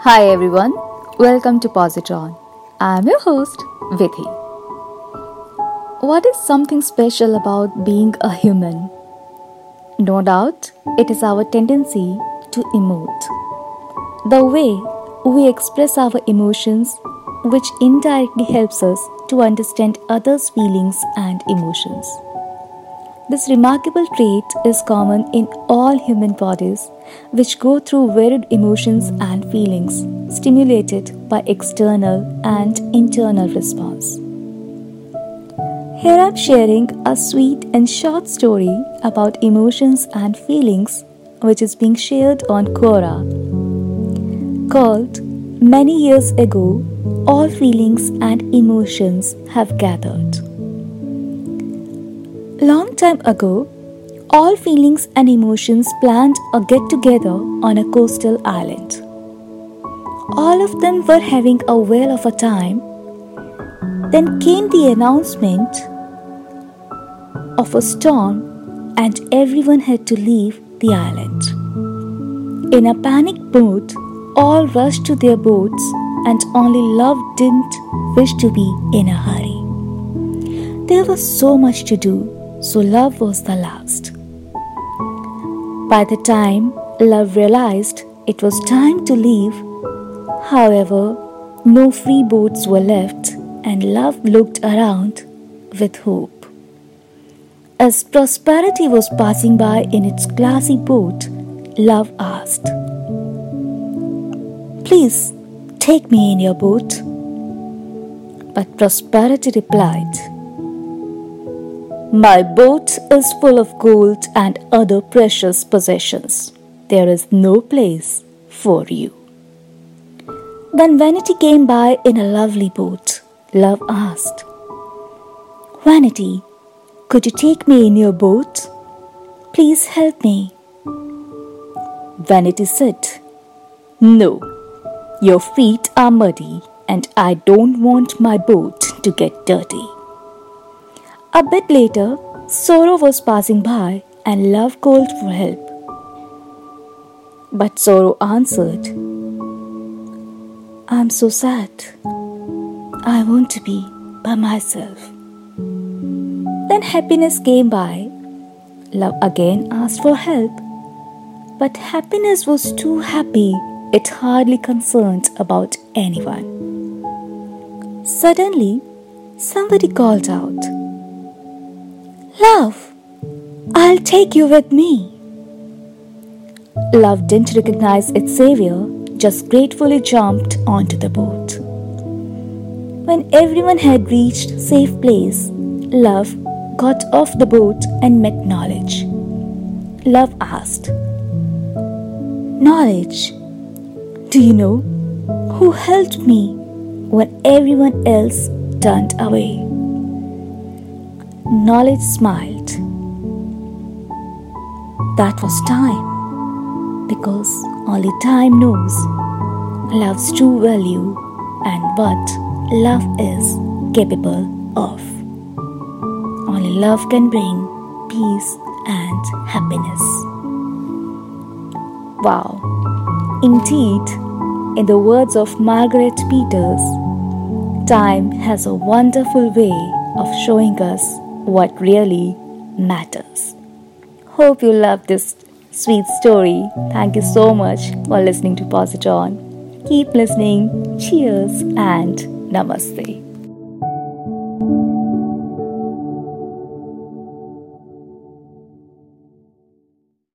Hi everyone, welcome to Positron. I'm your host, Vidhi. What is something special about being a human? No doubt, it is our tendency to emote. The way we express our emotions, which indirectly helps us to understand others' feelings and emotions. This remarkable trait is common in all human bodies, which go through varied emotions and feelings, stimulated by external and internal response. Here I'm sharing a sweet and short story about emotions and feelings, which is being shared on Quora. Called Many Years Ago, All Feelings and Emotions Have Gathered. Long time ago, all feelings and emotions planned a get together on a coastal island. All of them were having a whale of a time. Then came the announcement of a storm, and everyone had to leave the island. In a panic mood, all rushed to their boats, and only love didn't wish to be in a hurry. There was so much to do so love was the last. By the time love realized it was time to leave, however, no free boats were left, and love looked around with hope. As prosperity was passing by in its glassy boat, love asked, Please take me in your boat. But prosperity replied, my boat is full of gold and other precious possessions. There is no place for you. Then Vanity came by in a lovely boat. Love asked, Vanity, could you take me in your boat? Please help me. Vanity said, No, your feet are muddy and I don't want my boat to get dirty. A bit later, Sorrow was passing by and Love called for help. But Sorrow answered, I'm so sad. I want to be by myself. Then happiness came by. Love again asked for help. But happiness was too happy, it hardly concerned about anyone. Suddenly, somebody called out, Love, I'll take you with me. Love didn't recognize its savior, just gratefully jumped onto the boat. When everyone had reached safe place, Love got off the boat and met Knowledge. Love asked, Knowledge, do you know who helped me when everyone else turned away? Knowledge smiled. That was time, because only time knows love's true value and what love is capable of. Only love can bring peace and happiness. Wow! Indeed, in the words of Margaret Peters, time has a wonderful way of showing us what really matters. Hope you love this sweet story. Thank you so much for listening to Positron. Keep listening. Cheers and namaste.